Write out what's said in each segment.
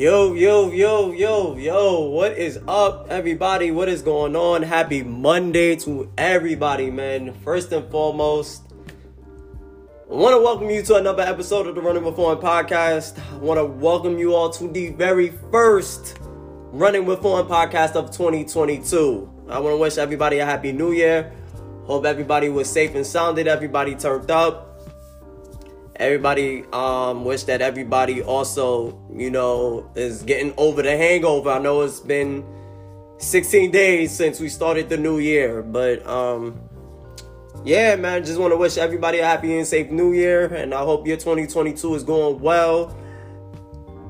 Yo, yo, yo, yo, yo, what is up, everybody? What is going on? Happy Monday to everybody, man. First and foremost, I want to welcome you to another episode of the Running with Foreign podcast. I want to welcome you all to the very first Running with Foreign podcast of 2022. I want to wish everybody a happy new year. Hope everybody was safe and sounded, everybody turned up everybody um wish that everybody also you know is getting over the hangover. I know it's been 16 days since we started the new year but um yeah man just want to wish everybody a happy and safe new year and i hope your 2022 is going well.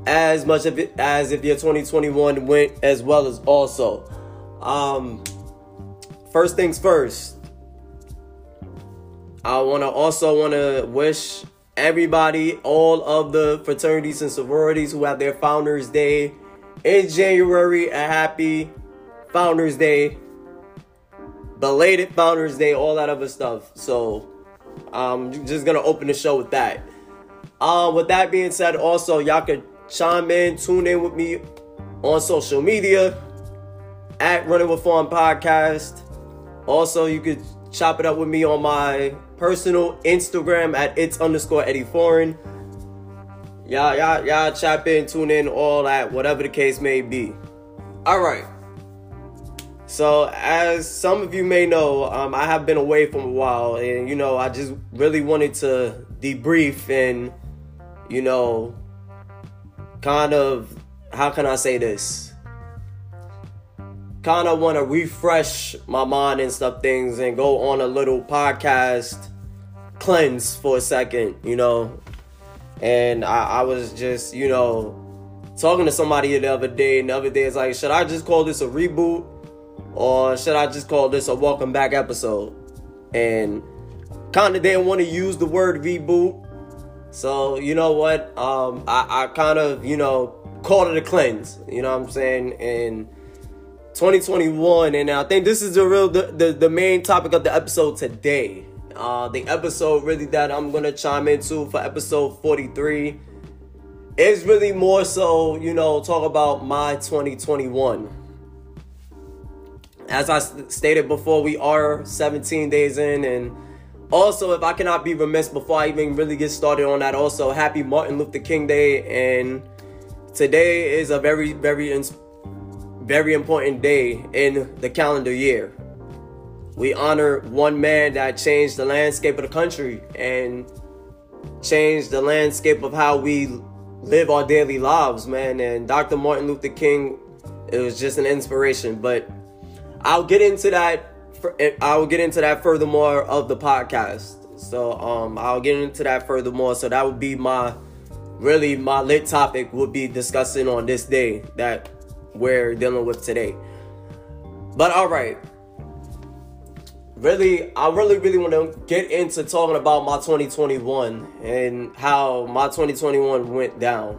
As much of it as if your 2021 went as well as also. Um first things first i want to also want to wish everybody, all of the fraternities and sororities who have their Founders Day in January, a happy Founders Day, belated Founders Day, all that other stuff. So, I'm just gonna open the show with that. Uh, with that being said, also y'all could chime in, tune in with me on social media at Running with Fun Podcast. Also, you could chop it up with me on my personal Instagram at it's underscore Eddie Foreign. Y'all, y'all, y'all chop in, tune in, all that, whatever the case may be. All right. So, as some of you may know, um, I have been away for a while, and you know, I just really wanted to debrief and, you know, kind of, how can I say this? kind of want to refresh my mind and stuff things and go on a little podcast cleanse for a second, you know. And I, I was just, you know, talking to somebody the other day, and the other day it's like, should I just call this a reboot? Or should I just call this a welcome back episode? And kind of didn't want to use the word reboot. So, you know what? Um, I, I kind of, you know, called it a cleanse. You know what I'm saying? And 2021 and i think this is the real the, the, the main topic of the episode today uh the episode really that i'm gonna chime into for episode 43 is really more so you know talk about my 2021 as i stated before we are 17 days in and also if i cannot be remiss before i even really get started on that also happy martin luther king day and today is a very very very important day in the calendar year. We honor one man that changed the landscape of the country and changed the landscape of how we live our daily lives, man. And Dr. Martin Luther King, it was just an inspiration. But I'll get into that. I'll get into that furthermore of the podcast. So um, I'll get into that furthermore. So that would be my really my lit topic would be discussing on this day that we're dealing with today. But all right. Really, I really, really want to get into talking about my 2021 and how my 2021 went down.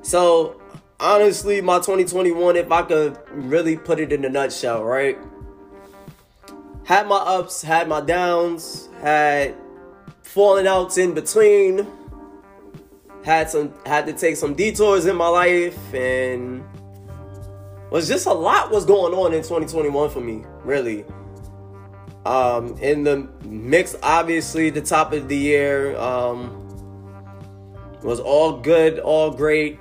So, honestly, my 2021, if I could really put it in a nutshell, right? Had my ups, had my downs, had falling outs in between, had some had to take some detours in my life and was just a lot was going on in 2021 for me, really. Um, in the mix, obviously, the top of the year um, was all good, all great.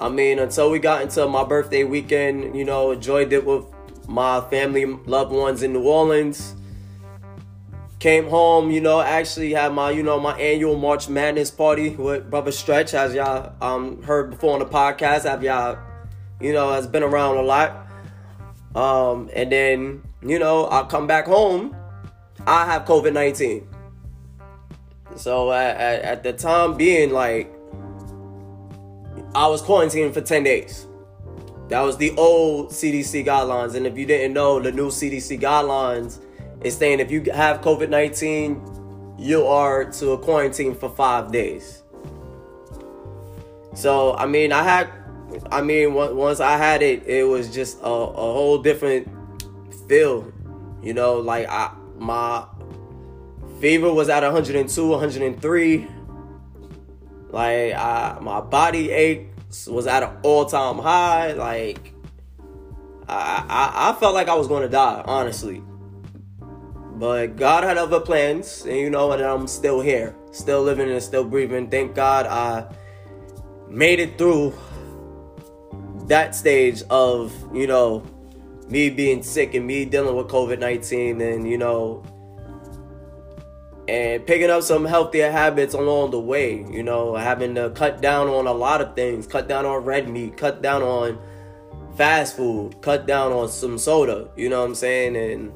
I mean, until we got into my birthday weekend, you know, enjoyed it with my family, loved ones in New Orleans. Came home, you know, actually had my, you know, my annual March Madness party with Brother Stretch, as y'all um heard before on the podcast. Have y'all you know, has been around a lot. Um, and then, you know, I'll come back home, I have COVID 19. So at, at, at, the time being, like, I was quarantined for 10 days. That was the old CDC guidelines. And if you didn't know, the new CDC guidelines is saying if you have COVID 19, you are to a quarantine for five days. So, I mean, I had I mean, once I had it, it was just a, a whole different feel. You know, like I my fever was at 102, 103. Like I, my body ached was at an all time high. Like, I, I, I felt like I was to die, honestly. But God had other plans, and you know, and I'm still here, still living and still breathing. Thank God I made it through that stage of, you know, me being sick and me dealing with COVID 19 and, you know, and picking up some healthier habits along the way, you know, having to cut down on a lot of things, cut down on red meat, cut down on fast food, cut down on some soda, you know what I'm saying? And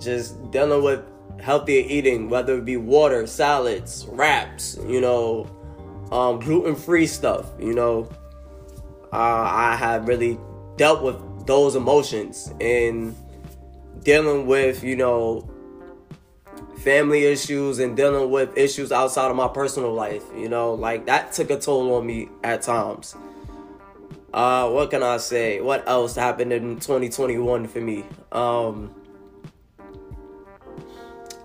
just dealing with healthier eating, whether it be water, salads, wraps, you know, um, gluten free stuff, you know. Uh, I have really dealt with those emotions and dealing with, you know, family issues and dealing with issues outside of my personal life. You know, like that took a toll on me at times. Uh, what can I say? What else happened in 2021 for me? Um,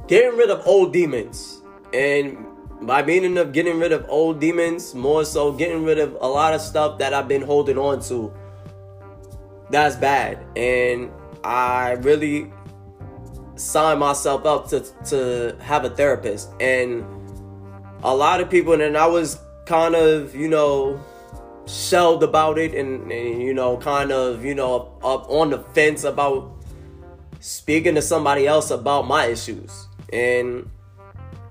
getting rid of old demons. And by meaning of getting rid of old demons, more so getting rid of a lot of stuff that I've been holding on to. That's bad. And I really signed myself up to to have a therapist. And a lot of people and I was kind of you know shelled about it and, and you know kind of you know up on the fence about speaking to somebody else about my issues. And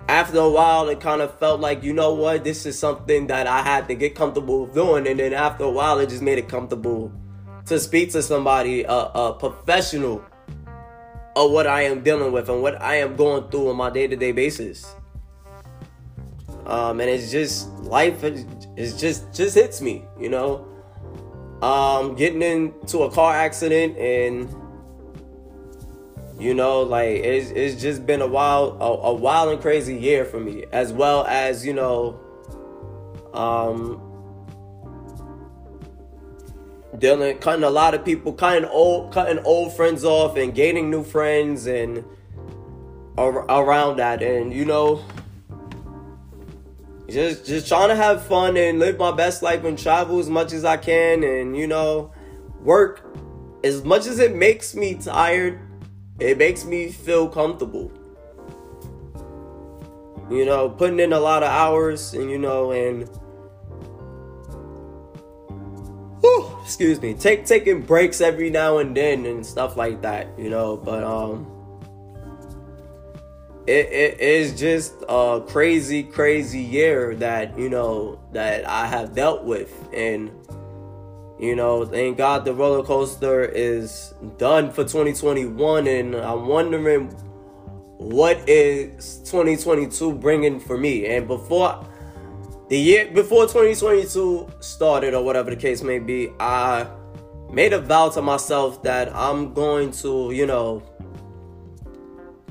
after a while it kind of felt like you know what this is something that I had to get comfortable with doing. And then after a while it just made it comfortable to speak to somebody a, a professional of what I am dealing with and what I am going through on my day to day basis. Um, and it's just life is just just hits me, you know. Um, getting into a car accident and you know, like it's it's just been a wild a, a wild and crazy year for me, as well as you know, um, dealing cutting a lot of people cutting old cutting old friends off and gaining new friends and ar- around that. And you know just just trying to have fun and live my best life and travel as much as I can. And you know work as much as it makes me tired it makes me feel comfortable. You know putting in a lot of hours and you know and whew, excuse me, take taking breaks every now and then and stuff like that, you know. But um, it, it is just a crazy, crazy year that you know that I have dealt with, and you know, thank God the roller coaster is done for 2021, and I'm wondering what is 2022 bringing for me. And before the year before 2022 started or whatever the case may be, I made a vow to myself that I'm going to, you know,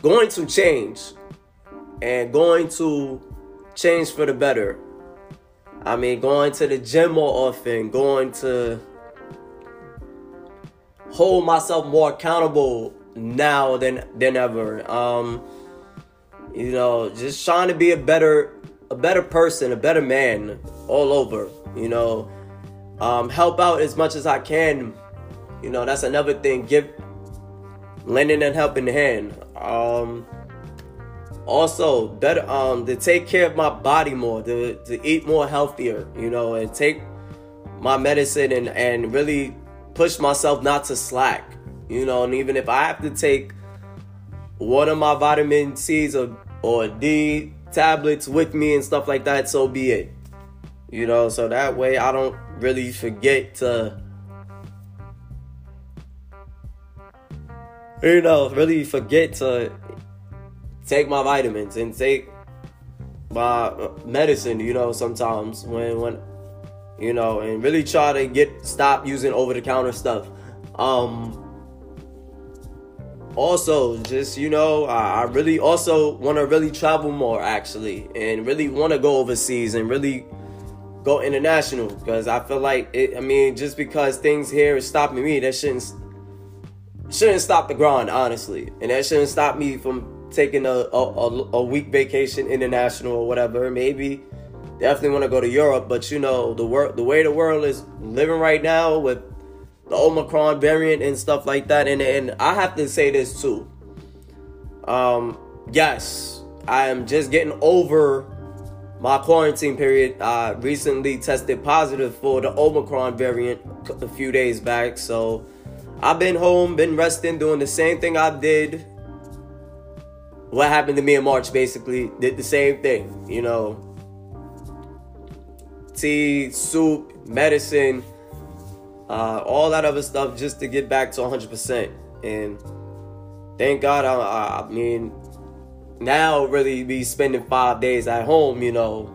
going to change and going to change for the better. I mean, going to the gym more often, going to hold myself more accountable now than than ever. Um, you know, just trying to be a better a better person, a better man all over, you know. Um, help out as much as I can. You know, that's another thing. Give lending and helping hand. Um, also, better um to take care of my body more, to to eat more healthier, you know, and take my medicine and and really push myself not to slack, you know, and even if I have to take one of my vitamin C's or or D tablets with me and stuff like that, so be it. You know, so that way I don't really forget to, you know, really forget to take my vitamins and take my medicine, you know, sometimes when, when, you know, and really try to get, stop using over the counter stuff. Um, also just you know i, I really also want to really travel more actually and really want to go overseas and really go international because i feel like it i mean just because things here is stopping me that shouldn't shouldn't stop the grind honestly and that shouldn't stop me from taking a, a, a week vacation international or whatever maybe definitely want to go to Europe. But you know, the world, the way the world is living right now with the Omicron variant and stuff like that, and and I have to say this too. Um, yes, I am just getting over my quarantine period. I recently tested positive for the Omicron variant a few days back, so I've been home, been resting, doing the same thing I did. What happened to me in March basically did the same thing, you know. Tea, soup, medicine, uh, all that other stuff just to get back to 100%. And thank God, I, I mean, now really be spending five days at home, you know.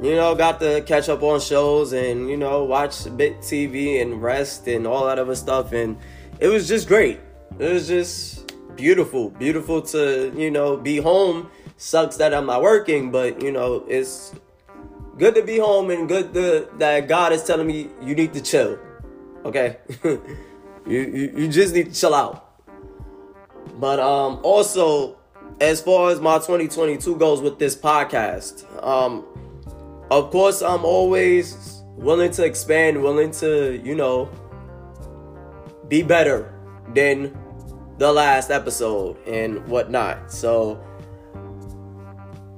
You know, got to catch up on shows and, you know, watch a bit TV and rest and all that other stuff. And it was just great. It was just beautiful. Beautiful to, you know, be home. Sucks that I'm not working, but, you know, it's good to be home and good to, that God is telling me you need to chill. Okay? you, you, you just need to chill out. But um also as far as my 2022 goes with this podcast, um, of course, I'm always willing to expand, willing to, you know, be better than the last episode and whatnot. So,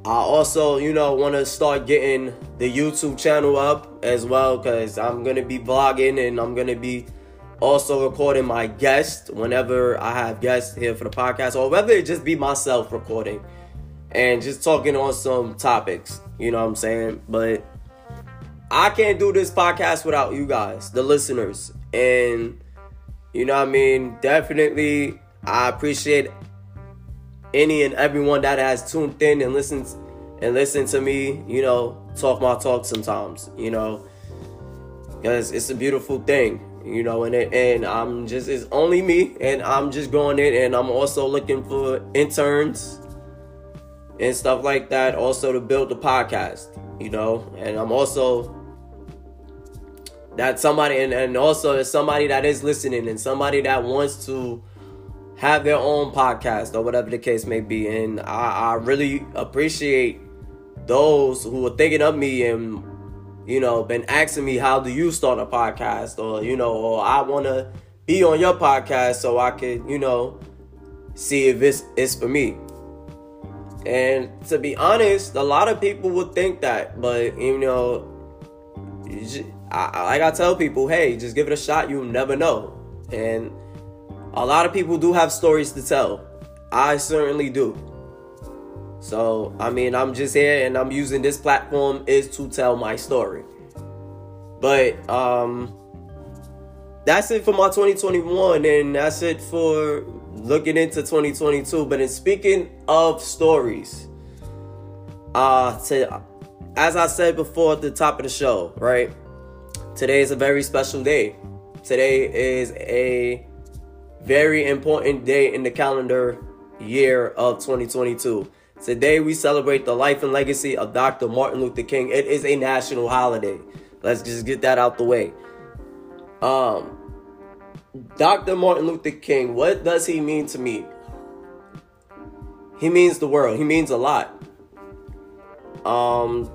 I also, you know, want to start getting the YouTube channel up as well because I'm to be vlogging and I'm to be also recording my guests whenever I have guests here for the podcast, or whether it just be myself recording and just talking on some topics. You know what I'm saying? But I can't do this podcast without you guys, the listeners. And you know what I mean? Definitely I appreciate any and everyone that has tuned in and listens and listen to me, you know, talk my talk sometimes, you know. Because it's a beautiful thing you know, and it, and I'm just it's only me, and I'm just going in, and I'm also looking for interns and stuff like that, also to build the podcast, you know, and I'm also that somebody, and, and also there's somebody that is listening, and somebody that wants to have their own podcast or whatever the case may be, and I, I really appreciate those who are thinking of me and you know, been asking me how do you start a podcast or, you know, or I want to be on your podcast so I could, you know, see if it's, it's for me. And to be honest, a lot of people would think that, but you know, I, like I tell people, hey, just give it a shot. You never know. And a lot of people do have stories to tell. I certainly do. So, I mean, I'm just here and I'm using this platform is to tell my story. But um that's it for my 2021 and that's it for looking into 2022. But in speaking of stories, uh to, as I said before at the top of the show, right? Today is a very special day. Today is a very important day in the calendar year of 2022. Today we celebrate the life and legacy of Dr. Martin Luther King. It is a national holiday. Let's just get that out the way. Um, Dr. Martin Luther King, what does he mean to me? He means the world. He means a lot. Um,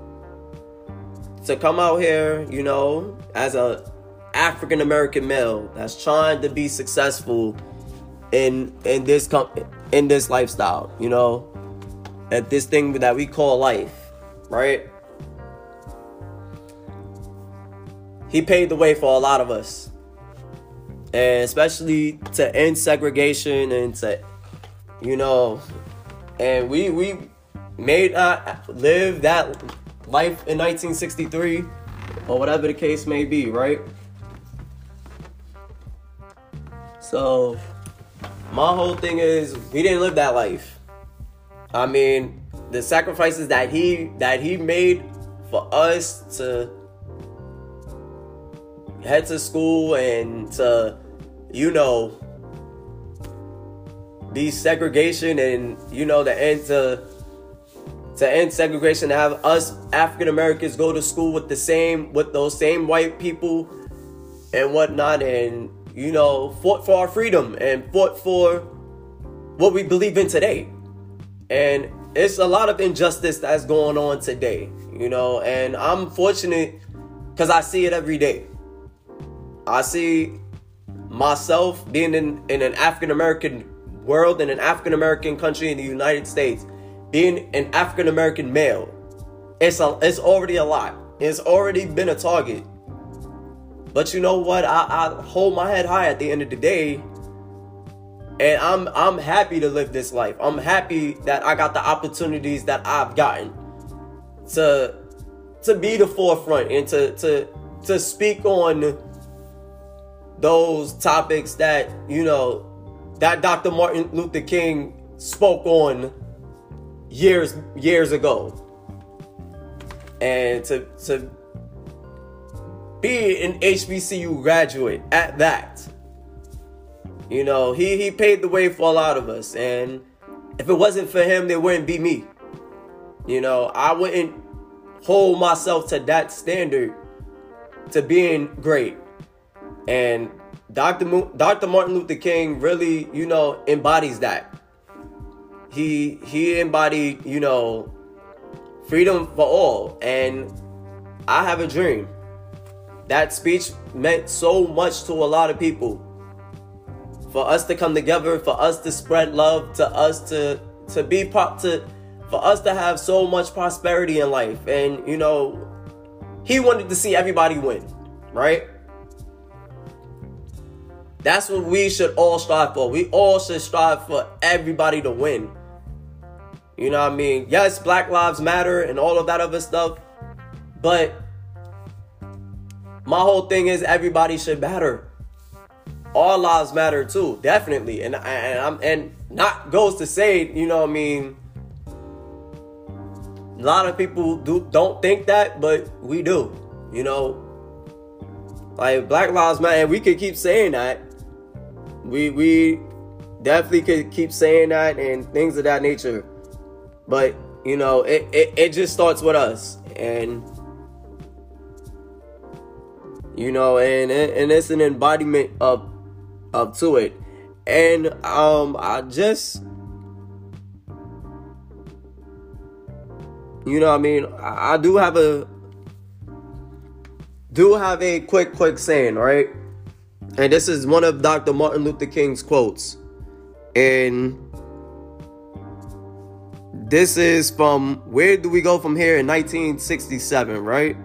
to come out here, you know, as a African American male that's trying to be successful in in this com- in this lifestyle, you know, at this thing that we call life, right? He paved the way for a lot of us. And especially to end segregation and to, you know, and we we made uh, live that life in 1963 or whatever the case may be, right? So my whole thing is we didn't live that life. I mean, the sacrifices that he that he made for us to head to school and to you know be segregation and you know the end to to end segregation to have us African Americans go to school with the same with those same white people and whatnot and you know fought for our freedom and fought for what we believe in today and it's a lot of injustice that's going on today. you know, and I'm fortunate because I see it every day. I see myself being in, in an African American world, in an African American country in the United States, being an African American male. It's a, it's already a lot. It's already been a target. But you know what? I, I hold my head high at the end of the day. And I'm I'm happy to live this life. I'm happy that I got the opportunities that I've gotten to to be the forefront and to to to speak on those topics that you know that Dr. Martin Luther King spoke on years years ago and to to be an HBCU graduate at that you know he he paved the way for a lot of us and if it wasn't for him there wouldn't be me you know I wouldn't hold myself to that standard to being great. And Dr. Mo- Dr. Martin Luther King really, you know, embodies that. He he embodied, you know, freedom for all. And I have a dream. That speech meant so much to a lot of people. For us to come together, for us to spread love, to us to to be part to for us to have so much prosperity in life. And, you know, he wanted to see everybody win, right? That's what we should all strive for. We all should strive for everybody to win. You know what I mean? Yes, Black Lives Matter and all of that other stuff. But my whole thing is everybody should matter. All lives matter too, definitely. And and I'm and not goes to say, you know what I mean, a lot of people do don't think that, but we do. You know, like Black Lives Matter. We could keep saying that. We we definitely could keep saying that and things of that nature. But you know, it it, it just starts with us, and you know, and and it's an embodiment of up to it. And um, I just You know I mean? I, I do have a do have a quick quick saying, right? And this is one of Dr. Martin Luther King's quotes. And this is from where do we go from here in 1967, right?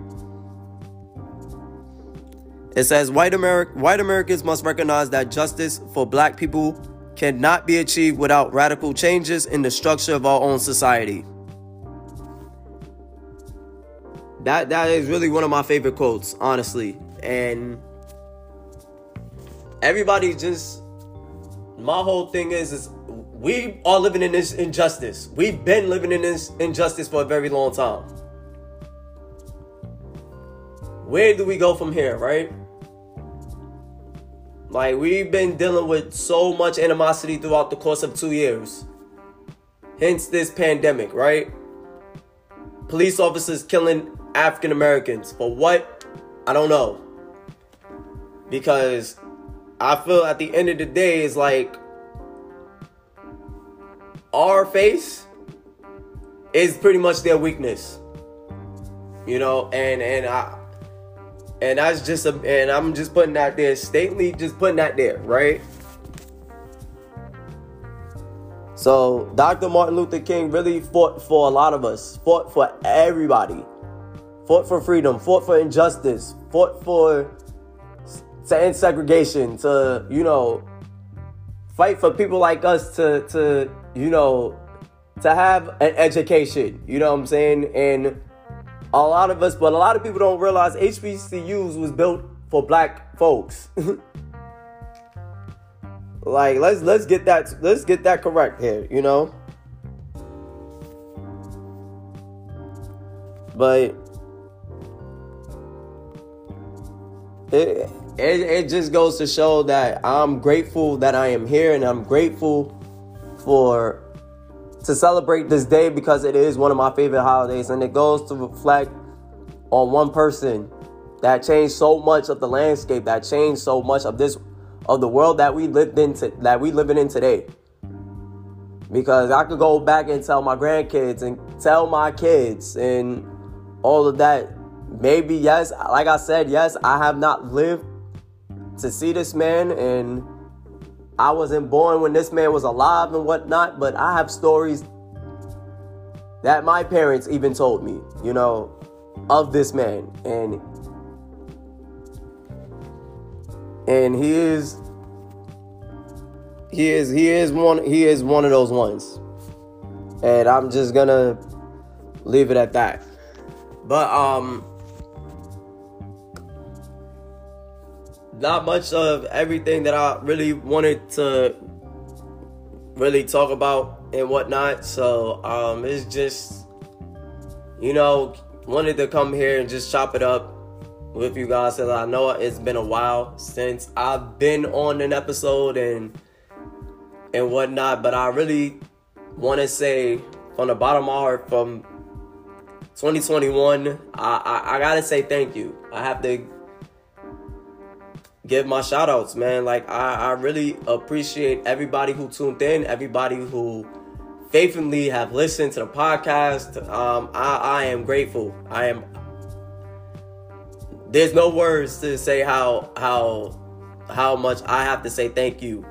It says white America white Americans must recognize that justice for black people cannot be achieved without radical changes in the structure of our own society. That that is really one of my favorite quotes, honestly. And everybody just my whole thing is is we are living in this injustice. We've been living in this injustice for a very long time. Where do we go from here, right? Like we've been dealing with so much animosity throughout the course of 2 years. Hence this pandemic, right? Police officers killing African Americans. For what? I don't know. Because I feel at the end of the day, it's like our face is pretty much their weakness. You know, and and I and that's just a and I'm just putting that there stately, just putting that there, right? So Dr. Martin Luther King really fought for a lot of us, fought for everybody fought for freedom, fought for injustice, fought for to end segregation, to you know, fight for people like us to to you know to have an education. You know what I'm saying? And a lot of us, but a lot of people don't realize HBCUs was built for black folks. like let's let's get that let's get that correct here, you know. But it, it, it just goes to show that I'm grateful that I am here and I'm grateful for to celebrate this day because it is one of my favorite holidays and it goes to reflect on one person that changed so much of the landscape that changed so much of this of the world that we lived in to, that we living in today because I could go back and tell my grandkids and tell my kids and all of that. Maybe, yes, like I said, yes, I have not lived to see this man, and I wasn't born when this man was alive and whatnot, but I have stories that my parents even told me, you know, of this man. And and he is he is he is one he is one of those ones. And I'm just gonna leave it at that. But um not much of everything that I really wanted to really talk about and whatnot. So um it's just you know, wanted to come here and just chop it up with you guys because I know it's been a while since I've been on an episode and and whatnot, but I really want to say from the bottom of my heart, from 2021, I, I, I gotta say thank you. I have to give my shout outs, man. Like I, I really appreciate everybody who tuned in, everybody who faithfully have listened to the podcast. Um, I, I am grateful. I am there's no words to say how how how much I have to say thank you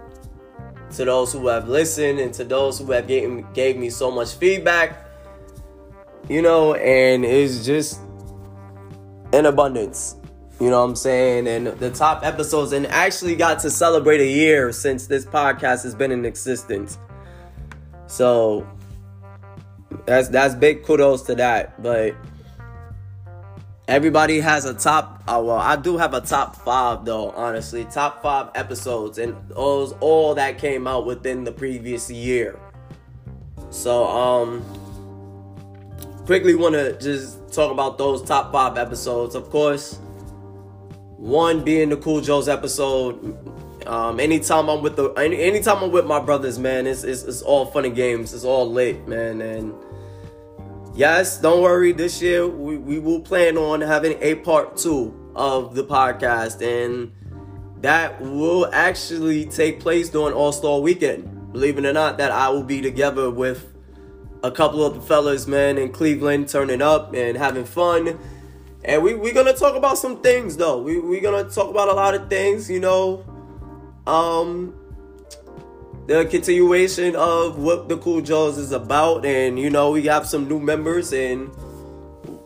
to those who have listened and to those who have gave, gave me so much feedback. You know, and it's just in abundance. You know what I'm saying? And the top episodes, and actually got to celebrate a year since this podcast has been in existence. So that's that's big kudos to that. But Everybody has a top. Uh, well, I do have a top five though. Honestly, top five episodes, and those all that came out within the previous year. So, um, quickly want to just talk about those top five episodes. Of course, one being the Cool Joe's episode. Um, anytime I'm with the, any, anytime I'm with my brothers, man, it's, it's it's all fun and games. It's all lit, man, and yes, don't worry. This year we, we will plan on having a part two of the podcast, and that will actually take place during All Star Weekend. Believe it or not, that I will be together with a couple of the fellas, man, in Cleveland, turning up and having fun. And we we're gonna talk about some things though. We we're gonna talk about a lot of things, you know. Um, the continuation of what the Cool Joes is about, and you know we have some new members, and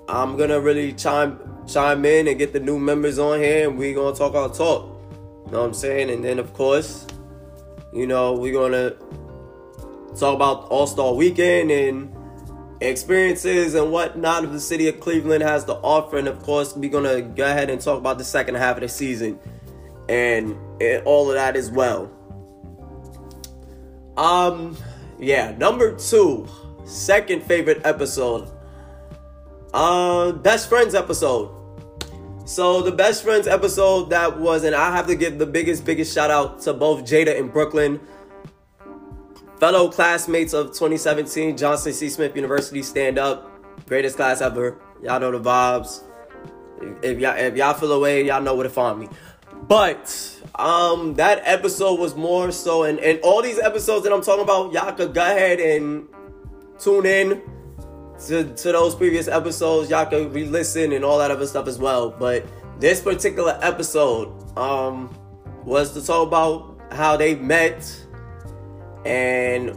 I'm gonna really chime chime in and get the new members on here, and we're gonna talk our talk. You know what I'm saying? And then of course, you know we're gonna talk about All Star Weekend and experiences and whatnot of the city of Cleveland has to offer, and of course we're gonna go ahead and talk about the second half of the season and, and all of that as well. Um, yeah, number two, second favorite episode. Uh, best friends episode. So the best friends episode that was, and I have to give the biggest, biggest shout out to both Jada and Brooklyn, fellow classmates of 2017 Johnson C. Smith University. Stand up, greatest class ever. Y'all know the vibes. If y'all if y'all feel away, y'all know where to find me. But um, that episode was more so, and, and all these episodes that I'm talking about, y'all could go ahead and tune in to, to those previous episodes. Y'all could re listen and all that other stuff as well. But this particular episode um, was to talk about how they met and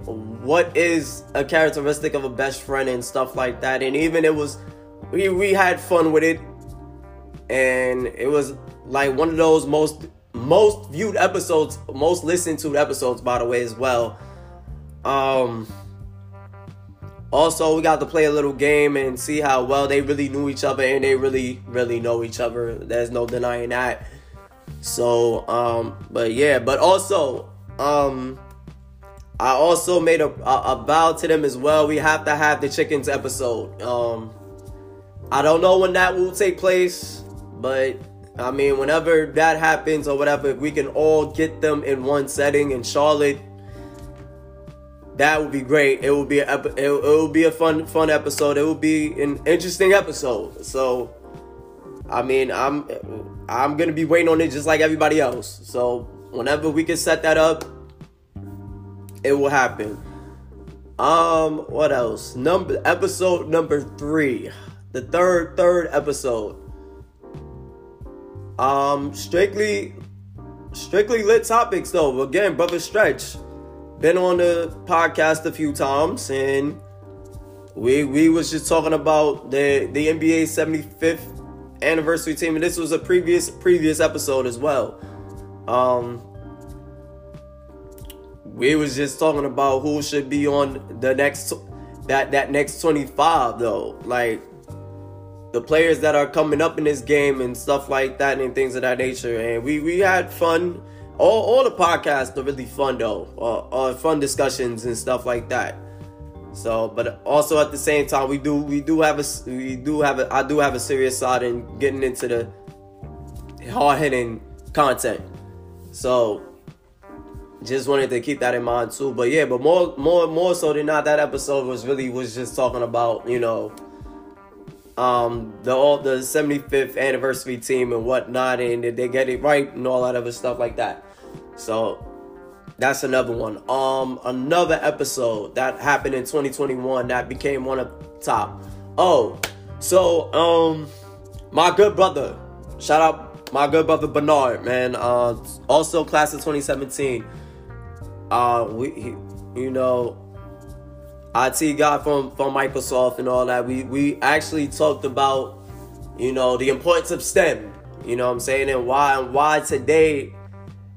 what is a characteristic of a best friend and stuff like that. And even it was, we, we had fun with it. And it was like one of those most most viewed episodes, most listened to episodes, by the way, as well. Um, also, we got to play a little game and see how well they really knew each other, and they really, really know each other. There's no denying that. So, um, but yeah, but also, um, I also made a, a, a vow to them as well. We have to have the chickens episode. Um, I don't know when that will take place, but I mean, whenever that happens or whatever, if we can all get them in one setting in Charlotte, that would be great. It will be a, it, will be a fun fun episode. It will be an interesting episode. So, I mean, I'm I'm gonna be waiting on it just like everybody else. So whenever we can set that up, it will happen. Um, what else? Number episode number three, the third third episode. Um, strictly, strictly lit topics though. Again, brother Stretch been on the podcast a few times, and we we was just talking about the the NBA 75th anniversary team, and this was a previous previous episode as well. Um, we was just talking about who should be on the next that that next 25 though, like the players that are coming up in this game and stuff like that and things of that nature. And we we had fun. All all the podcasts are really fun though, uh, uh, fun discussions and stuff like that. So, but also at the same time, we do we do have a we do have a I do have a serious side in getting into the hard hitting content. So, just wanted to keep that in mind too. But yeah, but more more more so than not, that episode was really was just talking about you know um the all the 75th anniversary team and whatnot, and did they get it right and all that other stuff like that. So that's another one. Um, another episode that happened in 2021 that became one of top. Oh, so um, my good brother, shout out my good brother Bernard, man. Uh, also class of 2017. Uh, we, you know, IT guy from from Microsoft and all that. We we actually talked about, you know, the importance of STEM. You know what I'm saying, and why and why today,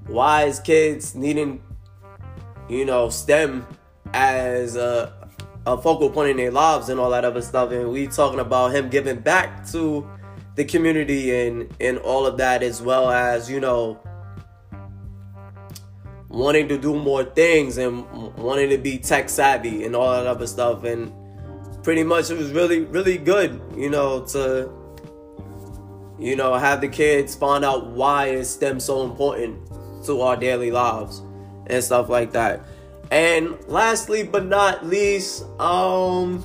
why is kids needing you know, STEM as a, a focal point in their lives and all that other stuff. And we talking about him giving back to the community and and all of that as well as you know wanting to do more things and wanting to be tech savvy and all that other stuff and pretty much it was really really good you know to you know have the kids find out why is STEM so important to our daily lives and stuff like that. And lastly but not least, um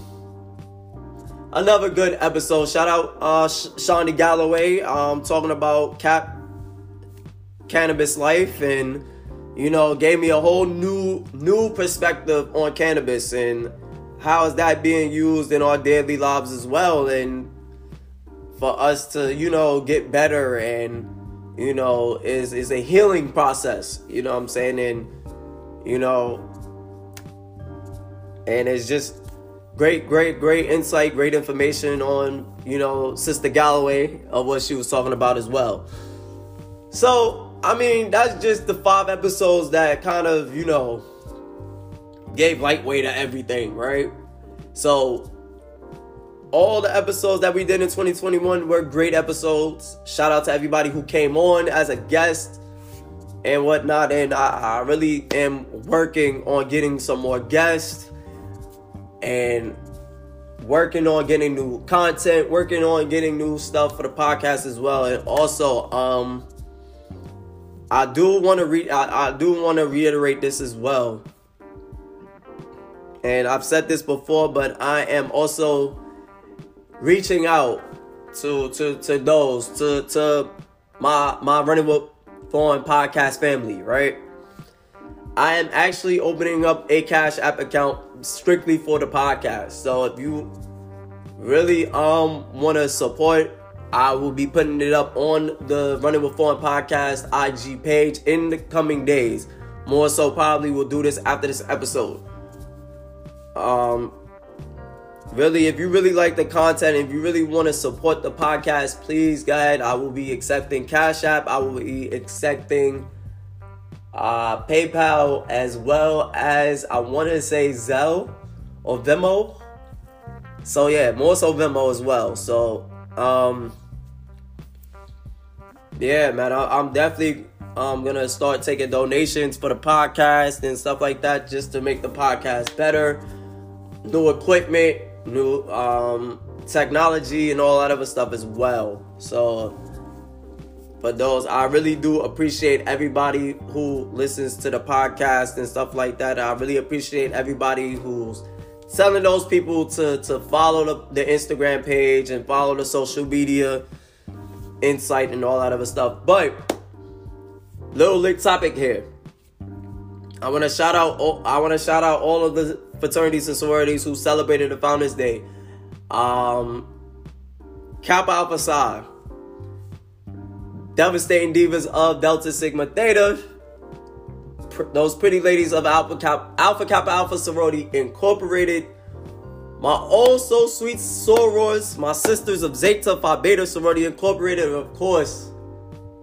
another good episode. Shout out uh Shawnee Galloway um talking about cap cannabis life and you know gave me a whole new new perspective on cannabis and how is that being used in our daily lives as well and for us to you know get better and you know, is is a healing process. You know what I'm saying? And you know, and it's just great, great, great insight, great information on, you know, Sister Galloway of what she was talking about as well. So, I mean, that's just the five episodes that kind of, you know, gave lightweight to everything, right? So, all the episodes that we did in 2021 were great episodes. Shout out to everybody who came on as a guest and whatnot. And I, I really am working on getting some more guests and working on getting new content, working on getting new stuff for the podcast as well. And also, um, I do want to read. I, I do want to reiterate this as well. And I've said this before, but I am also reaching out to to to those to to my my running with Thorn podcast family, right? I am actually opening up a Cash App account strictly for the podcast. So if you really um want to support, I will be putting it up on the Running with Thorn podcast IG page in the coming days. More so, probably we'll do this after this episode. Um, really, if you really like the content, if you really want to support the podcast, please go ahead. I will be accepting Cash App. I will be accepting uh, PayPal as well as I want to say Zelle or Venmo. So yeah, more so Venmo as well. So um, yeah, man, I, am definitely um gonna start taking donations for the podcast and stuff like that, just to make the podcast better. New equipment, new um, technology and all that other stuff as well. So for those, I really do appreciate everybody who listens to the podcast and stuff like that. I really appreciate everybody who's telling those people to to follow the, the Instagram page and follow the social media insight and all that other stuff. But little lit topic here. I want to shout out. I want to shout out all of the fraternities and sororities who celebrated the Founders Day. Um, Kappa Alpha Psi, Devastating Divas of Delta Sigma Theta, those pretty ladies of Alpha Kappa Alpha Kappa Alpha Sorority Incorporated, my oh also sweet sorors, my sisters of Zeta Phi Beta Sorority Incorporated, of course,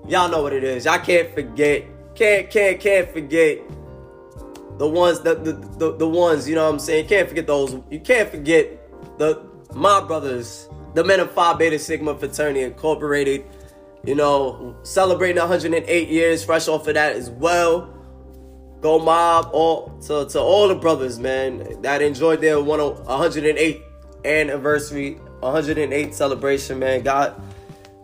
y'all know what it is. Y'all can't forget, can't can't can't forget the ones the, the the, the ones you know what I'm saying. Can't forget those. You can't forget the my brothers, the men of Phi Beta Sigma Fraternity Incorporated. You know, celebrating 108 years, fresh off of that as well. Go mob all to, to all the brothers, man, that enjoyed their 108th anniversary, 108th celebration, man. God,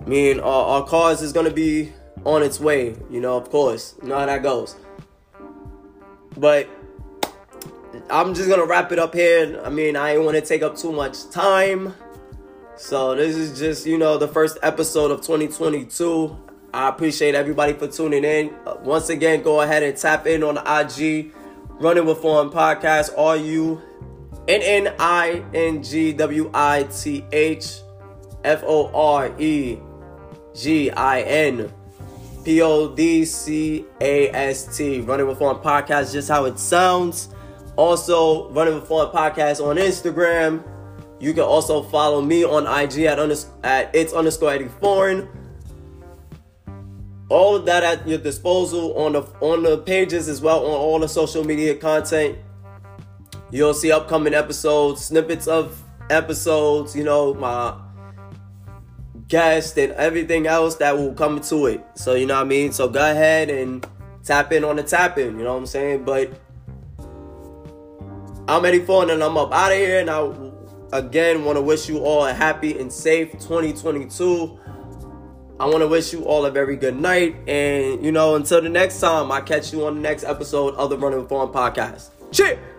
I mean, our, our cause is gonna be on its way, you know, of course. You know how that goes. But I'm just gonna wrap it up here. I mean, I ain't want to take up too much time. So this is just, you know, the first episode of 2022. I appreciate everybody for tuning in. Uh, once again, go ahead and tap in on the IG, Running with Foreign Podcast. R U N N I N G W I T H F O R E G I N P O D C A S T. Running with Foreign Podcast, just how it sounds. Also, Running with Foreign Podcast on Instagram. You can also follow me on IG at, unders- at it's underscore Eddie Foreign. All of that at your disposal on the on the pages as well on all the social media content. You'll see upcoming episodes, snippets of episodes, you know, my guest and everything else that will come to it. So you know what I mean? So go ahead and tap in on the tap in, you know what I'm saying? But I'm Eddie Foreign and I'm up out of here and I again want to wish you all a happy and safe 2022. I want to wish you all a very good night. And, you know, until the next time, I catch you on the next episode of the Running Foreign podcast. Cheers!